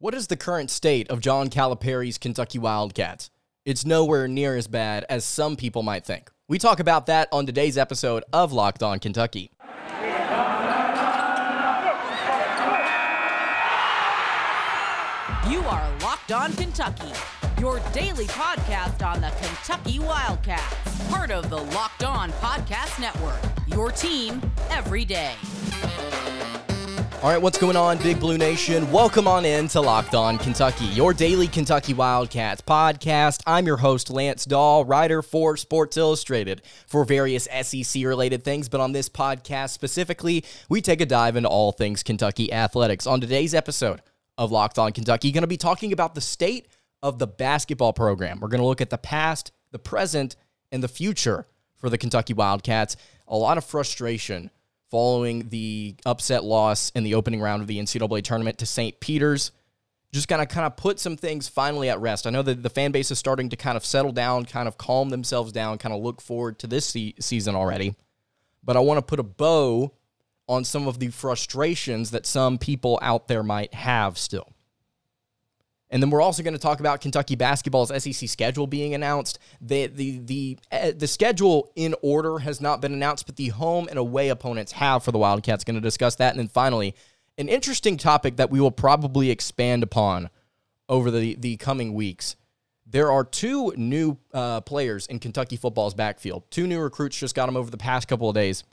What is the current state of John Calipari's Kentucky Wildcats? It's nowhere near as bad as some people might think. We talk about that on today's episode of Locked On Kentucky. You are Locked On Kentucky, your daily podcast on the Kentucky Wildcats, part of the Locked On Podcast Network. Your team every day. All right, what's going on, Big Blue Nation? Welcome on in to Locked On Kentucky, your daily Kentucky Wildcats podcast. I'm your host, Lance Dawe, writer for Sports Illustrated for various SEC related things. But on this podcast specifically, we take a dive into all things Kentucky athletics. On today's episode of Locked On Kentucky, going to be talking about the state of the basketball program. We're going to look at the past, the present, and the future for the Kentucky Wildcats. A lot of frustration following the upset loss in the opening round of the NCAA tournament to St. Peter's. Just kind of kind of put some things finally at rest. I know that the fan base is starting to kind of settle down, kind of calm themselves down, kind of look forward to this se- season already. But I want to put a bow on some of the frustrations that some people out there might have still. And then we're also going to talk about Kentucky basketball's SEC schedule being announced. The the the uh, the schedule in order has not been announced, but the home and away opponents have for the Wildcats. Going to discuss that, and then finally, an interesting topic that we will probably expand upon over the the coming weeks. There are two new uh, players in Kentucky football's backfield. Two new recruits just got them over the past couple of days.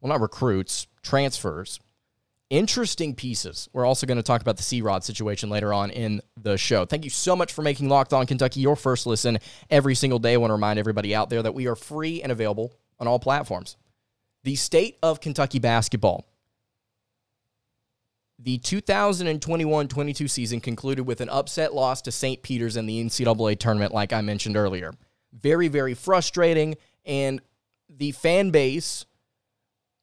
Well, not recruits, transfers interesting pieces. We're also going to talk about the C Rod situation later on in the show. Thank you so much for making Locked On Kentucky your first listen every single day. I want to remind everybody out there that we are free and available on all platforms. The state of Kentucky basketball. The 2021 22 season concluded with an upset loss to St. Peter's in the NCAA tournament, like I mentioned earlier. Very, very frustrating. And the fan base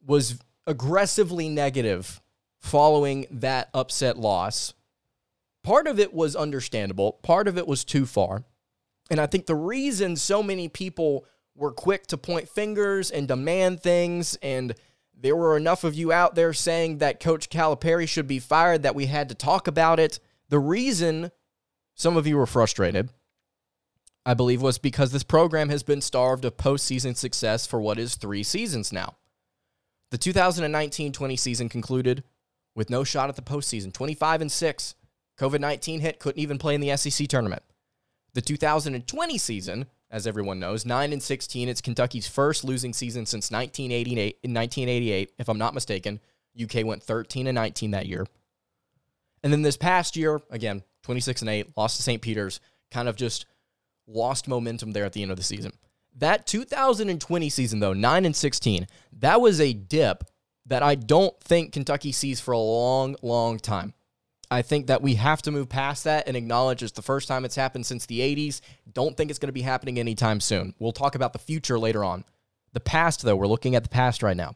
was aggressively negative following that upset loss. Part of it was understandable, part of it was too far. And I think the reason so many people were quick to point fingers and demand things, and there were enough of you out there saying that Coach Calipari should be fired that we had to talk about it. The reason some of you were frustrated, I believe, was because this program has been starved of postseason success for what is three seasons now. The 2019 20 season concluded with no shot at the postseason, 25 and 6. COVID 19 hit, couldn't even play in the SEC tournament. The 2020 season, as everyone knows, 9 and 16. It's Kentucky's first losing season since 1988. In 1988, if I'm not mistaken, UK went 13 and 19 that year. And then this past year, again, 26 and 8, lost to St. Peter's, kind of just lost momentum there at the end of the season. That 2020 season, though, 9 and 16, that was a dip that I don't think Kentucky sees for a long, long time. I think that we have to move past that and acknowledge it's the first time it's happened since the 80s. Don't think it's going to be happening anytime soon. We'll talk about the future later on. The past, though, we're looking at the past right now.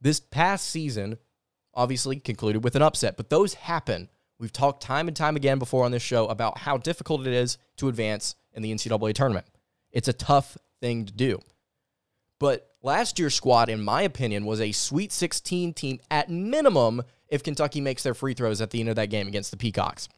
This past season obviously concluded with an upset, but those happen. We've talked time and time again before on this show about how difficult it is to advance in the NCAA tournament. It's a tough thing to do. But last year's squad, in my opinion, was a Sweet 16 team at minimum if Kentucky makes their free throws at the end of that game against the Peacocks.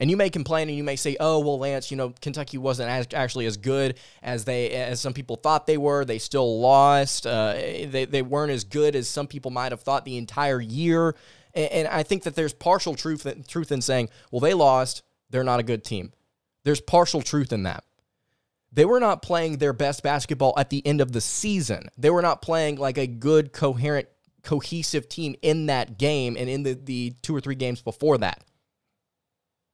And you may complain and you may say, "Oh, well, Lance, you know, Kentucky wasn't as, actually as good as they as some people thought they were. They still lost. Uh, they they weren't as good as some people might have thought the entire year." And, and I think that there's partial truth truth in saying, "Well, they lost. They're not a good team." There's partial truth in that they were not playing their best basketball at the end of the season. They were not playing like a good, coherent, cohesive team in that game and in the, the two or three games before that.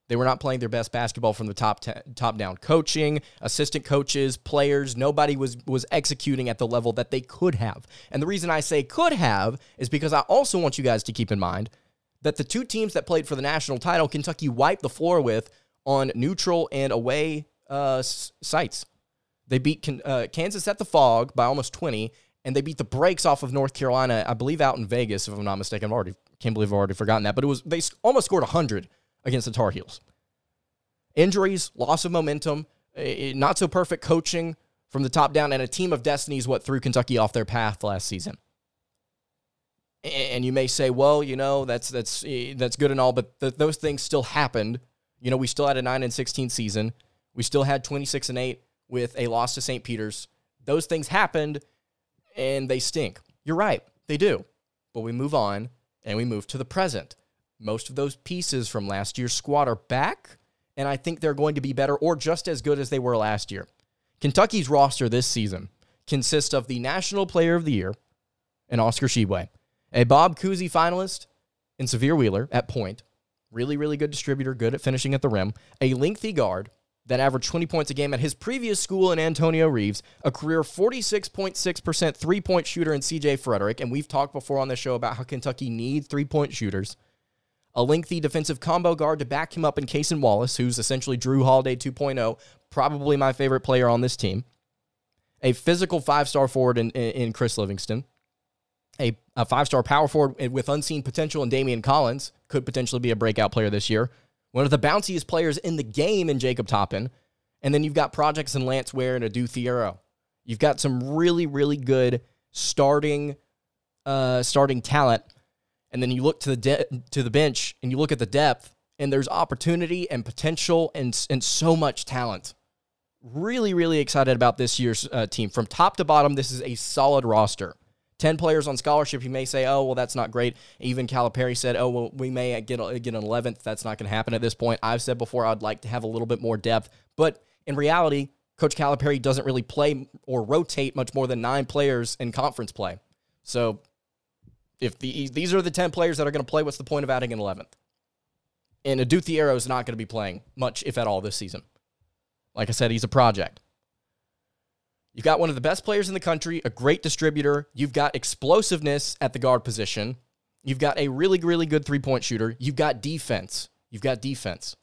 They were not playing their best basketball from the top top down coaching, assistant coaches, players. Nobody was was executing at the level that they could have. And the reason I say could have is because I also want you guys to keep in mind that the two teams that played for the national title, Kentucky wiped the floor with on neutral and away uh, sites. They beat uh, Kansas at the Phog by almost 20, and they beat the brakes off of North Carolina, I believe, out in Vegas, if I'm not mistaken. I've already can't believe I've already forgotten that, but it was they almost scored 100 against the Tar Heels. Injuries, loss of momentum, not so perfect coaching from the top down, and a team of destiny is what threw Kentucky off their path last season. And you may say, well, you know, that's that's that's good and all, but th- those things still happened. You know, we still had a 9 and 16 season. We still had 26 and 8 with a loss to St. Peter's. Those things happened and they stink. You're right, they do. But we move on and we move to the present. Most of those pieces from last year's squad are back, and I think they're going to be better or just as good as they were last year. Kentucky's roster this season consists of the National Player of the Year and Oscar Tshiebwe, a Bob Cousy finalist and Sahvir Wheeler at point, really, really good distributor, good at finishing at the rim, a lengthy guard that averaged 20 points a game at his previous school in Antonio Reeves, a career 46.6% three point shooter in CJ Frederick. And we've talked before on the show about how Kentucky needs three point shooters. A lengthy defensive combo guard to back him up in Cason Wallace, who's essentially Jrue Holiday 2.0, probably my favorite player on this team. A physical five star forward in, in, in Chris Livingston a, a five star power forward with unseen potential in Daimion Collins, could potentially be a breakout player this year. One of the bounciest players in the game in Jacob Toppin. And then you've got projects in Lance Ware and Adou Thiero. You've got some really, really good starting uh, starting talent. And then you look to the de- to the bench and you look at the depth, and there's opportunity and potential and, and so much talent. Really, really excited about this year's uh, team. From top to bottom, this is a solid roster. 10 players on scholarship, you may say, oh, well, that's not great. Even Calipari said, oh, well, we may get, get an 11th. That's not going to happen at this point. I've said before, I'd like to have a little bit more depth. But in reality, Coach Calipari doesn't really play or rotate much more than nine players in conference play. So if the, these are the 10 players that are going to play, what's the point of adding an 11th? And Adou Thiero is not going to be playing much, if at all, this season. Like I said, he's a project. You've got one of the best players in the country, a great distributor. You've got explosiveness at the guard position. You've got a really, really good three point shooter. You've got defense. You've got defense.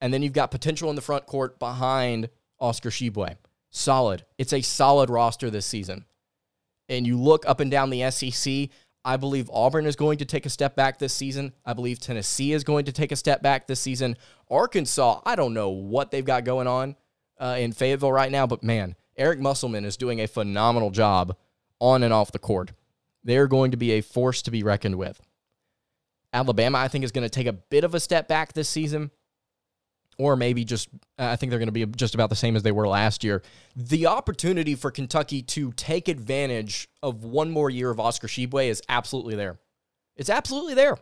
And then you've got potential in the front court behind Oscar Tshiebwe. Solid. It's a solid roster this season. And you look up and down the SEC, I believe Auburn is going to take a step back this season. I believe Tennessee is going to take a step back this season. Arkansas, I don't know what they've got going on uh, in Fayetteville right now, but man, Eric Musselman is doing a phenomenal job on and off the court. They're going to be a force to be reckoned with. Alabama, I think, is going to take a bit of a step back this season, or maybe just, I think they're going to be just about the same as they were last year. The opportunity for Kentucky to take advantage of one more year of Oscar Tshiebwe is absolutely there. It's absolutely there.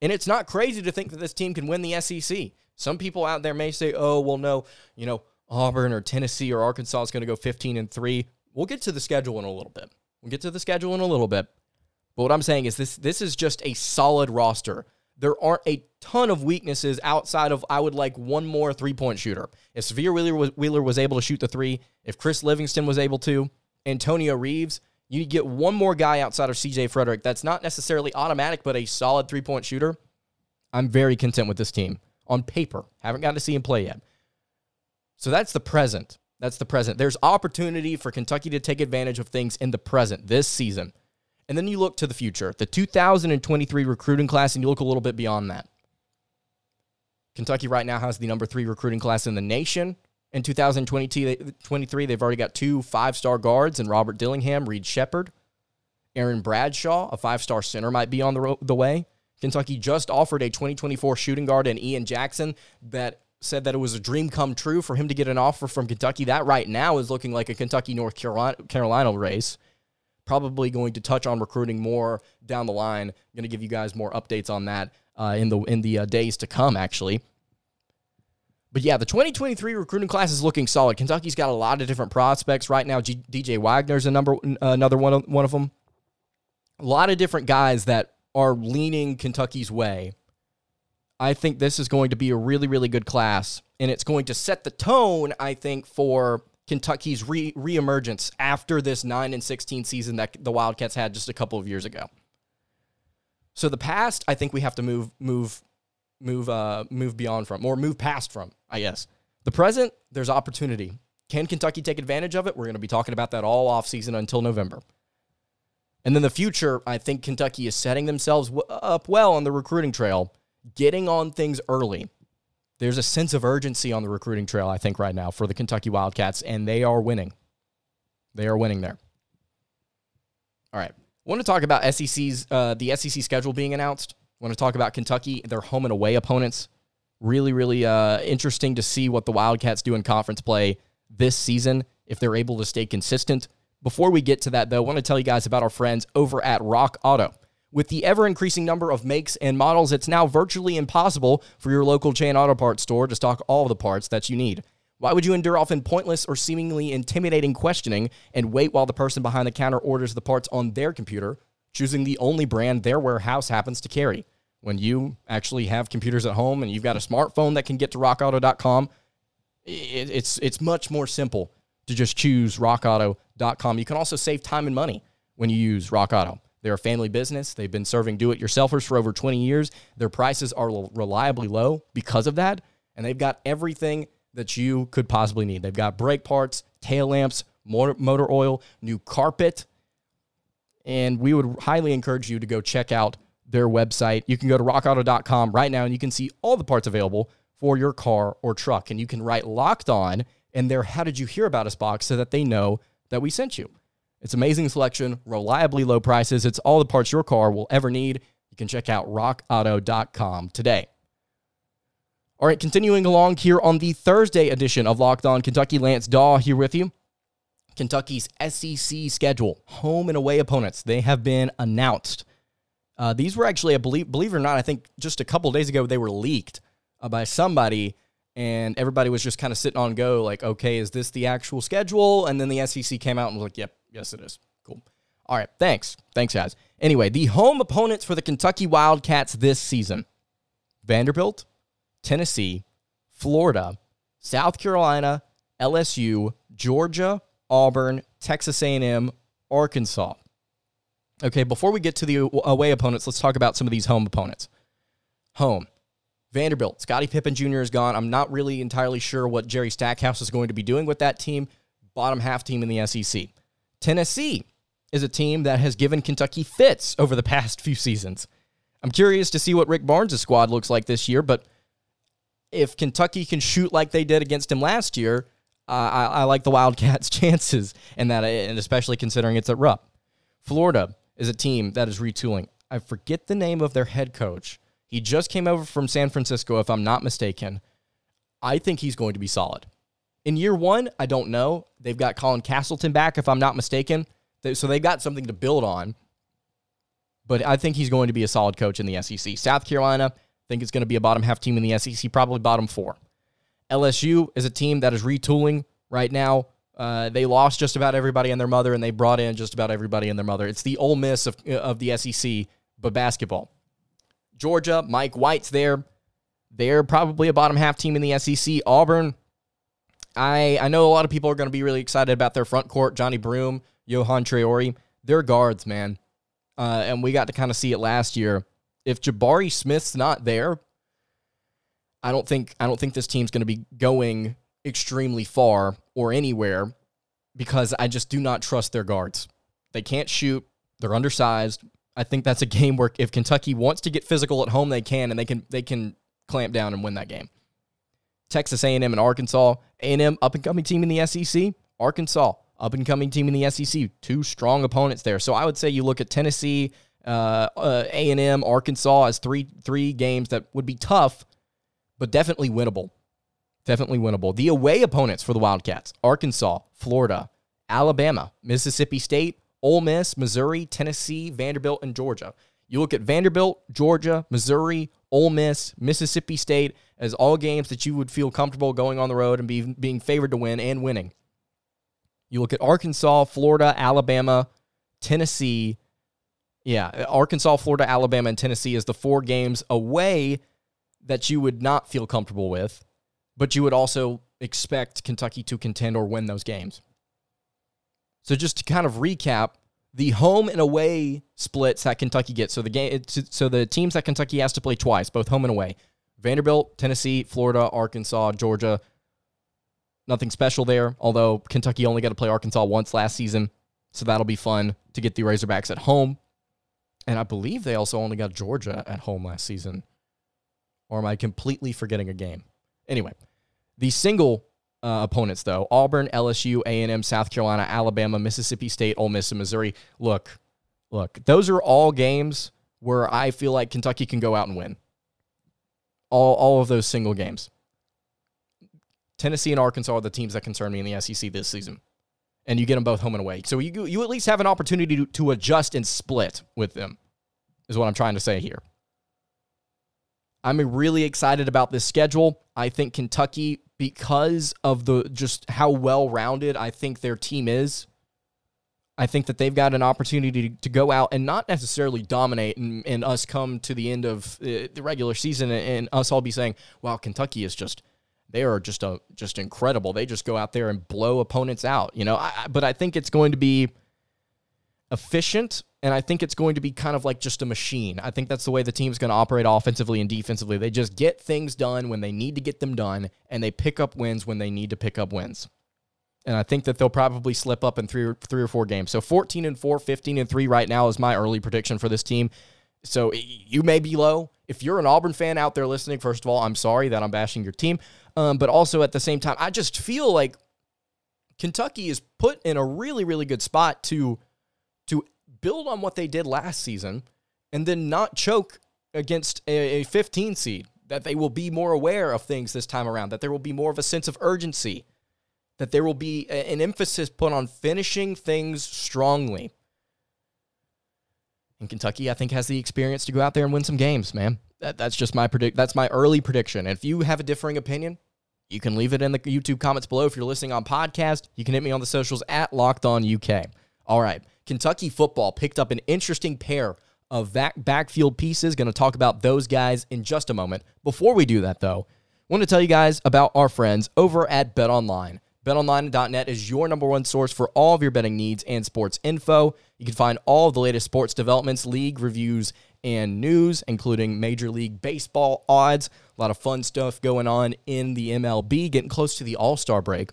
And it's not crazy to think that this team can win the SEC. Some people out there may say, oh, well, no, you know, Auburn or Tennessee or Arkansas is going to go 15 and 3. We'll get to the schedule in a little bit. We'll get to the schedule in a little bit. But what I'm saying is this this is just a solid roster. There aren't a ton of weaknesses outside of I would like one more three-point shooter. If Sahvir Wheeler was, Wheeler was able to shoot the 3, if Chris Livingston was able to, Antonio Reeves, you get one more guy outside of CJ Frederick that's not necessarily automatic but a solid three-point shooter. I'm very content with this team on paper. Haven't gotten to see him play yet. So that's the present. That's the present. There's opportunity for Kentucky to take advantage of things in the present this season. And then you look to the future, the 2023 recruiting class, and you look a little bit beyond that. Kentucky right now has the number three recruiting class in the nation. In 2023, they've already got two five star guards in Robert Dillingham, Reed Sheppard. Aaron Bradshaw, a five star center, might be on the, ro- the way. Kentucky just offered a 2024 shooting guard in Ian Jackson that said that it was a dream come true for him to get an offer from Kentucky. That right now is looking like a Kentucky North Carolina, race. Probably going to touch on recruiting more down the line. Going to give you guys more updates on that uh, in the in the uh, days to come. Actually, but yeah, the 2023 recruiting class is looking solid. Kentucky's got a lot of different prospects right now. G- DJ Wagner's a number another one of, one of them. A lot of different guys that are leaning Kentucky's way I think this is going to be a really, really good class, and it's going to set the tone, I think, for Kentucky's re reemergence after this 9 and 16 season that the Wildcats had just a couple of years ago. So the past, I think we have to move move move uh move beyond from or move past from, I guess. The present, there's opportunity. Can Kentucky take advantage of it? We're going to be talking about that all off season until November. And then the future, I think Kentucky is setting themselves up well on the recruiting trail getting on things early. There's a sense of urgency on the recruiting trail, I think, right now for the Kentucky Wildcats, and they are winning. They are winning there. All right. want to talk about SEC's uh, the SEC schedule being announced. want to talk about Kentucky, their home and away opponents. Really, really uh, interesting to see what the Wildcats do in conference play this season if they're able to stay consistent. Before we get to that, though, I want to tell you guys about our friends over at Rock Auto. With the ever increasing number of makes and models, it's now virtually impossible for your local chain auto parts store to stock all the parts that you need. Why would you endure often pointless or seemingly intimidating questioning and wait while the person behind the counter orders the parts on their computer, choosing the only brand their warehouse happens to carry? When you actually have computers at home and you've got a smartphone that can get to rockauto.com, it's it's much more simple to just choose rockauto.com. You can also save time and money when you use Rock Auto. They're a family business. They've been serving do it yourselfers for over 20 years. Their prices are reliably low because of that. And they've got everything that you could possibly need. They've got brake parts, tail lamps, motor, motor oil, new carpet. And we would highly encourage you to go check out their website. You can go to rockauto.com right now and you can see all the parts available for your car or truck. And you can write locked on in their How Did You Hear About Us box so that they know that we sent you. It's amazing selection, reliably low prices. It's all the parts your car will ever need. You can check out rockauto.com today. All right, continuing along here on the Thursday edition of Locked On Kentucky, Lance Dawe here with you. Kentucky's SEC schedule, home and away opponents, they have been announced. Uh, these were actually, I believe, believe it or not, I think just a couple days ago they were leaked uh, by somebody, and everybody was just kind of sitting on go, like, okay, is this the actual schedule? And then the SEC came out and was like, yep, yes, it is. Cool. All right, thanks. Thanks, guys. Anyway, the home opponents for the Kentucky Wildcats this season Vanderbilt, Tennessee, Florida, South Carolina, LSU, Georgia, Auburn, Texas A&M, Arkansas. Okay, before we get to the away opponents, let's talk about some of these home opponents. Home. Vanderbilt, Scottie Pippen Jr. is gone. I'm not really entirely sure what Jerry Stackhouse is going to be doing with that team. Bottom half team in the SEC. Tennessee is a team that has given Kentucky fits over the past few seasons. I'm curious to see what Rick Barnes' squad looks like this year, but if Kentucky can shoot like they did against him last year, uh, I, I, like the Wildcats' chances, and that, and especially considering it's at Rupp. Florida is a team that is retooling. I forget the name of their head coach. He just came over from San Francisco, if I'm not mistaken. I think he's going to be solid. In year one, I don't know. They've got Colin Castleton back, if I'm not mistaken. So they've got something to build on. But I think he's going to be a solid coach in the SEC. South Carolina, I think it's going to be a bottom half team in the SEC, probably bottom four. LSU is a team that is retooling right now. Uh, they lost just about everybody and their mother, and they brought in just about everybody and their mother. It's the Ole Miss of, of the SEC, but basketball. Georgia, Mike White's there. They're probably a bottom half team in the SEC. Auburn, I I know a lot of people are going to be really excited about their front court. Johni Broome, Yohan Traore, they're guards, man. Uh, and we got to kind of see it last year. If Jabari Smith's not there, I don't think I don't think this team's going to be going extremely far or anywhere because I just do not trust their guards. They can't shoot. They're undersized. I think that's a game where if Kentucky wants to get physical at home, they can, and they can they can clamp down and win that game. Texas A&M and Arkansas. A&M up and coming team in the SEC. Arkansas up and coming team in the SEC. Two strong opponents there. So I would say you look at Tennessee, uh, uh, A&M, Arkansas as three three games that would be tough, but definitely winnable. Definitely winnable. The away opponents for the Wildcats: Arkansas, Florida, Alabama, Mississippi State, Ole Miss, Missouri, Tennessee, Vanderbilt, and Georgia. You look at Vanderbilt, Georgia, Missouri, Ole Miss, Mississippi State as all games that you would feel comfortable going on the road and be, being favored to win and winning. You look at Arkansas, Florida, Alabama, Tennessee. Yeah, Arkansas, Florida, Alabama, and Tennessee is the four games away that you would not feel comfortable with, but you would also expect Kentucky to contend or win those games. So just to kind of recap, the home and away splits that Kentucky gets. So the game, so the teams that Kentucky has to play twice, both home and away. Vanderbilt, Tennessee, Florida, Arkansas, Georgia. Nothing special there, although Kentucky only got to play Arkansas once last season. So that'll be fun to get the Razorbacks at home. And I believe they also only got Georgia at home last season. Or am I completely forgetting a game? Anyway, the single uh, opponents though Auburn, LSU, A&M, South Carolina, Alabama, Mississippi State, Ole Miss, and Missouri. Look, look, those are all games where I feel like Kentucky can go out and win. All all of those single games. Tennessee and Arkansas are the teams that concern me in the SEC this season. And you get them both home and away. So you you at least have an opportunity to, to adjust and split with them. Is what I'm trying to say here. I'm really excited about this schedule. I think Kentucky because of the just how well-rounded I think their team is I think that they've got an opportunity to, to go out and not necessarily dominate and, and us come to the end of uh, the regular season and, and us all be saying, wow, Kentucky is just, they are just a, just incredible. They just go out there and blow opponents out, you know. I, but I think it's going to be efficient and I think it's going to be kind of like just a machine. I think that's the way the team's going to operate offensively and defensively. They just get things done when they need to get them done and they pick up wins when they need to pick up wins and I think that they'll probably slip up in three or three or four games. So 14 and 4, 15 and 3 right now is my early prediction for this team. So you may be low. If you're an Auburn fan out there listening, first of all, I'm sorry that I'm bashing your team. Um, but also at the same time, I just feel like Kentucky is put in a really, really good spot to to build on what they did last season and then not choke against a, a 15 seed. That they will be more aware of things this time around, that there will be more of a sense of urgency that there will be an emphasis put on finishing things strongly. And Kentucky, I think, has the experience to go out there and win some games, man. That, that's just my predict. That's my early prediction. And if you have a differing opinion, you can leave it in the YouTube comments below. If you're listening on podcast, you can hit me on the socials at Locked On UK. All right, Kentucky football picked up an interesting pair of back backfield pieces. Going to talk about those guys in just a moment. Before we do that, though, I want to tell you guys about our friends over at Bet Online. BetOnline.net is your number one source for all of your betting needs and sports info. You can find all of the latest sports developments, league reviews, and news, including Major League Baseball odds. A lot of fun stuff going on in the MLB, getting close to the All Star break,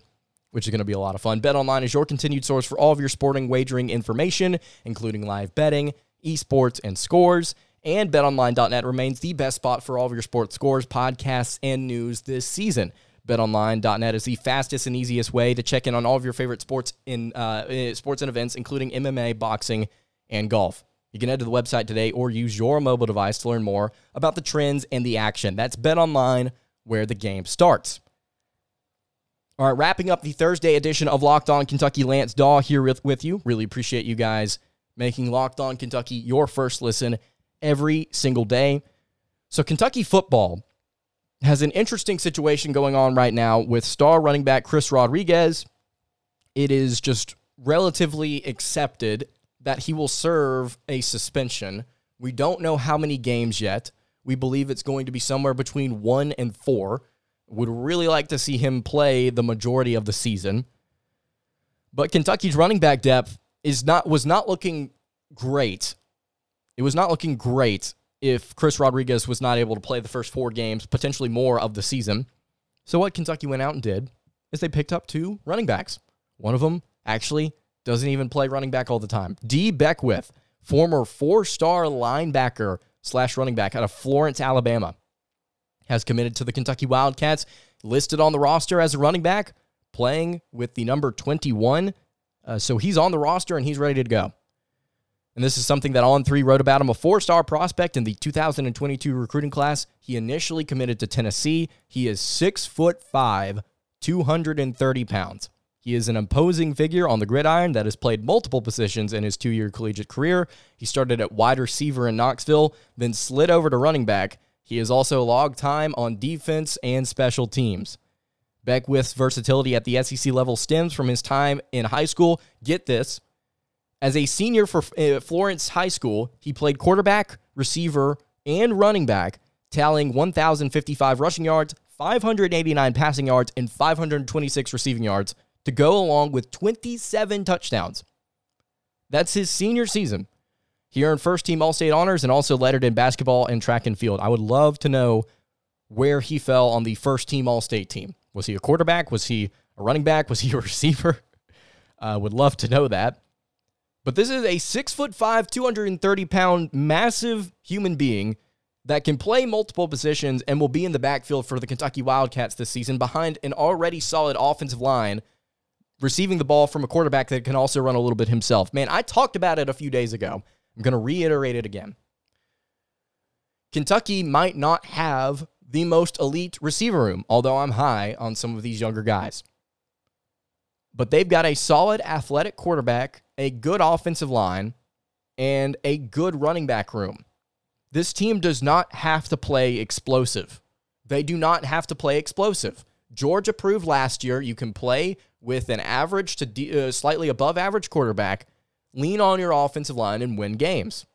which is going to be a lot of fun. BetOnline is your continued source for all of your sporting wagering information, including live betting, esports, and scores. And betonline.net remains the best spot for all of your sports scores, podcasts, and news this season. BetOnline.net is the fastest and easiest way to check in on all of your favorite sports in uh, eh, sports and events, including MMA, boxing, and golf. You can head to the website today or use your mobile device to learn more about the trends and the action. That's BetOnline, where the game starts. All right, wrapping up the Thursday edition of Locked On Kentucky. Lance Dawe here with, with you. Really appreciate you guys making Locked On Kentucky your first listen every single day. So, Kentucky football has an interesting situation going on right now with star running back Chris Rodriguez. It is just relatively accepted that he will serve a suspension. We don't know how many games yet. We believe it's going to be somewhere between one and four. Would really like to see him play the majority of the season. But Kentucky's running back depth is not was not looking great. It was not looking great if Chris Rodriguez was not able to play the first four games, potentially more of the season. So, what Kentucky went out and did is they picked up two running backs. One of them actually doesn't even play running back all the time. Dee Beckwith, former four star linebacker slash running back out of Florence, Alabama, has committed to the Kentucky Wildcats, listed on the roster as a running back, playing with the number 21. Uh, so he's on the roster and he's ready to go. And this is something that On Three wrote about him, a four star prospect in the 2022 recruiting class. He initially committed to Tennessee. He is six foot five, 230 pounds. He is an imposing figure on the gridiron that has played multiple positions in his two year collegiate career. He started at wide receiver in Knoxville, then slid over to running back. He has also logged time on defense and special teams. Beckwith's versatility at the SEC level stems from his time in high school. Get this as a senior for uh, Florence High School, he played quarterback, receiver, and running back, tallying 1,055 rushing yards, 589 passing yards, and 526 receiving yards to go along with 27 touchdowns. That's his senior season. He earned first team All State honors and also lettered in basketball and track and field. I would love to know where he fell on the first team All State team. Was he a quarterback? Was he a running back? Was he a receiver? Uh, would love to know that. But this is a six foot five, 230 pound, massive human being that can play multiple positions and will be in the backfield for the Kentucky Wildcats this season behind an already solid offensive line, receiving the ball from a quarterback that can also run a little bit himself. Man, I talked about it a few days ago I'm going to reiterate it again. Kentucky might not have the most elite receiver room, although I'm high on some of these younger guys. But they've got a solid athletic quarterback, a good offensive line, and a good running back room. This team does not have to play explosive. They do not have to play explosive. Georgia proved last year you can play with an average to de- uh, slightly above average quarterback, lean on your offensive line, and win games.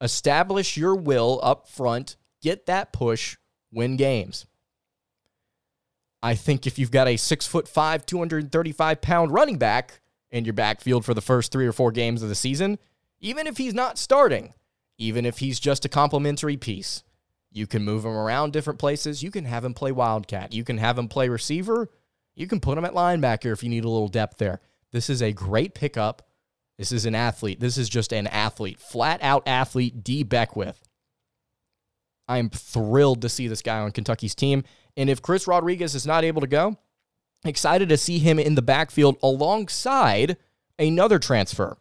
Establish your will up front, get that push, win games. I think if you've got a six foot five, 235 pound running back in your backfield for the first three or four games of the season, even if he's not starting, even if he's just a complimentary piece, you can move him around different places. You can have him play Wildcat. You can have him play receiver. You can put him at linebacker if you need a little depth there. This is a great pickup. This is an athlete. This is just an athlete, flat out athlete, Dee Beckwith. I'm thrilled to see this guy on Kentucky's team. And if Chris Rodriguez is not able to go, excited to see him in the backfield alongside another transfer.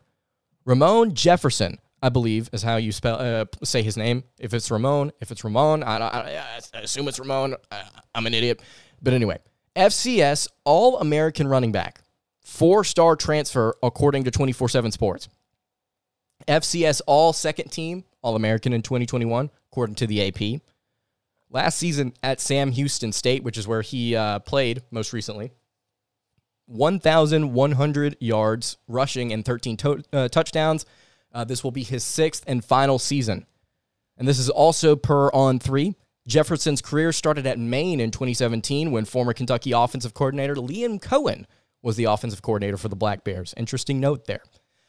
Ramon Jefferson, I believe, is how you spell uh, say his name. If it's Ramon, if it's Ramon, I, I, I assume it's Ramon. I, I'm an idiot. But anyway, FCS All American running back, four star transfer according to 24 7 Sports. FCS All Second Team All American in 2021, according to the AP. Last season at Sam Houston State, which is where he uh, played most recently, 1,100 yards rushing and 13 to- uh, touchdowns. Uh, this will be his sixth and final season. And this is also per on three. Jefferson's career started at Maine in 2017 when former Kentucky offensive coordinator Liam Coen was the offensive coordinator for the Black Bears. Interesting note there.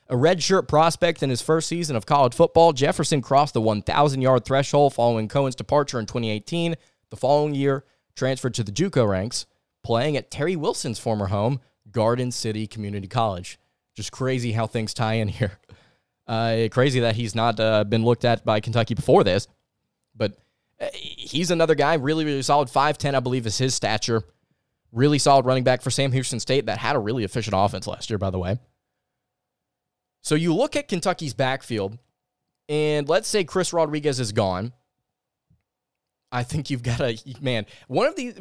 A redshirt prospect in his first season of college football, Jefferson crossed the 1,000 yard threshold following Coen's departure in 2018. The following year, transferred to the JUCO ranks, playing at Terry Wilson's former home, Garden City Community College. Just crazy how things tie in here. Uh, crazy that he's not uh, been looked at by Kentucky before this, but uh, he's another guy, really, really solid. 5'10, I believe, is his stature. Really solid running back for Sam Houston State that had a really efficient offense last year, by the way. So you look at Kentucky's backfield, and let's say Chris Rodriguez is gone. I think you've got a man. One of these,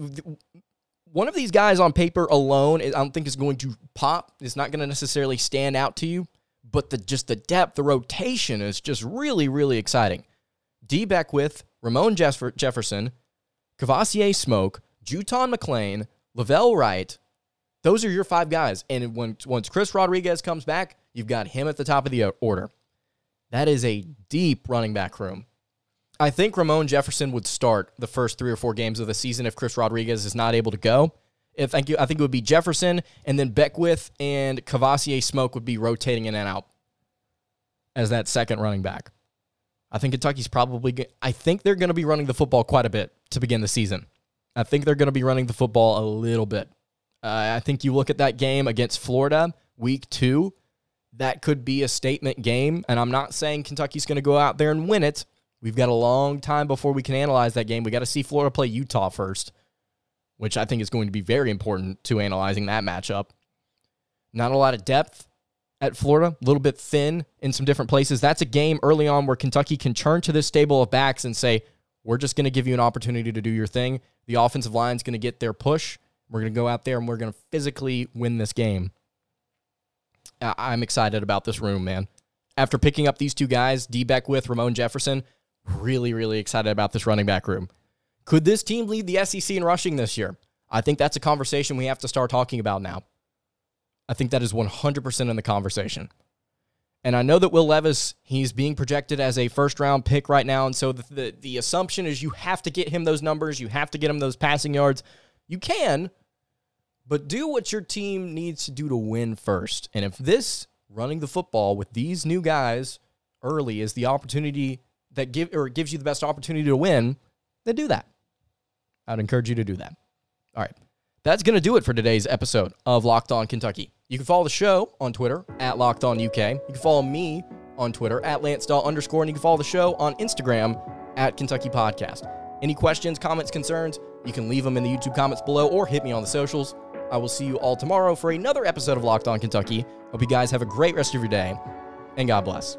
one of these guys on paper alone, I don't think is going to pop. It's not going to necessarily stand out to you, but the just the depth, the rotation is just really, really exciting. Dee Beckwith, Ramon Jefferson, Kavosiey Smoke, JuTahn McClain, La'Vell Wright. Those are your five guys. And when once Chris Rodriguez comes back, you've got him at the top of the order. That is a deep running back room. I think Ramon Jefferson would start the first three or four games of the season if Chris Rodriguez is not able to go. If thank you, I think it would be Jefferson and then Beckwith and Kavosiey Smoke would be rotating in and out as that second running back. I think Kentucky's probably. I think they're going to be running the football quite a bit to begin the season. I think they're going to be running the football a little bit. Uh, I think you look at that game against Florida, week two. That could be a statement game, and I'm not saying Kentucky's going to go out there and win it. We've got a long time before we can analyze that game. We got to see Florida play Utah first which I think is going to be very important to analyzing that matchup. Not a lot of depth at Florida, a little bit thin in some different places. That's a game early on where Kentucky can turn to this stable of backs and say, we're just going to give you an opportunity to do your thing. The offensive line's going to get their push. We're going to go out there and we're going to physically win this game. I'm excited about this room, man. After picking up these two guys, Dee Beckwith, Ramon Jefferson, really, really excited about this running back room. Could this team lead the SEC in rushing this year? I think that's a conversation we have to start talking about now. I think that is 100% in the conversation. And I know that Will Levis, he's being projected as a first round pick right now. And so the, the, the, assumption is you have to get him those numbers, you have to get him those passing yards. You can, but do what your team needs to do to win first. And if this running the football with these new guys early is the opportunity that give or gives you the best opportunity to win, then do that. I'd encourage you to do that. All right. That's going to do it for today's episode of Locked On Kentucky. You can follow the show on Twitter at Locked On UK. You can follow me on Twitter at Lance Dawe underscore, and you can follow the show on Instagram at Kentucky Podcast. Any questions, comments, concerns, you can leave them in the YouTube comments below or hit me on the socials. I will see you all tomorrow for another episode of Locked On Kentucky. Hope you guys have a great rest of your day, and God bless.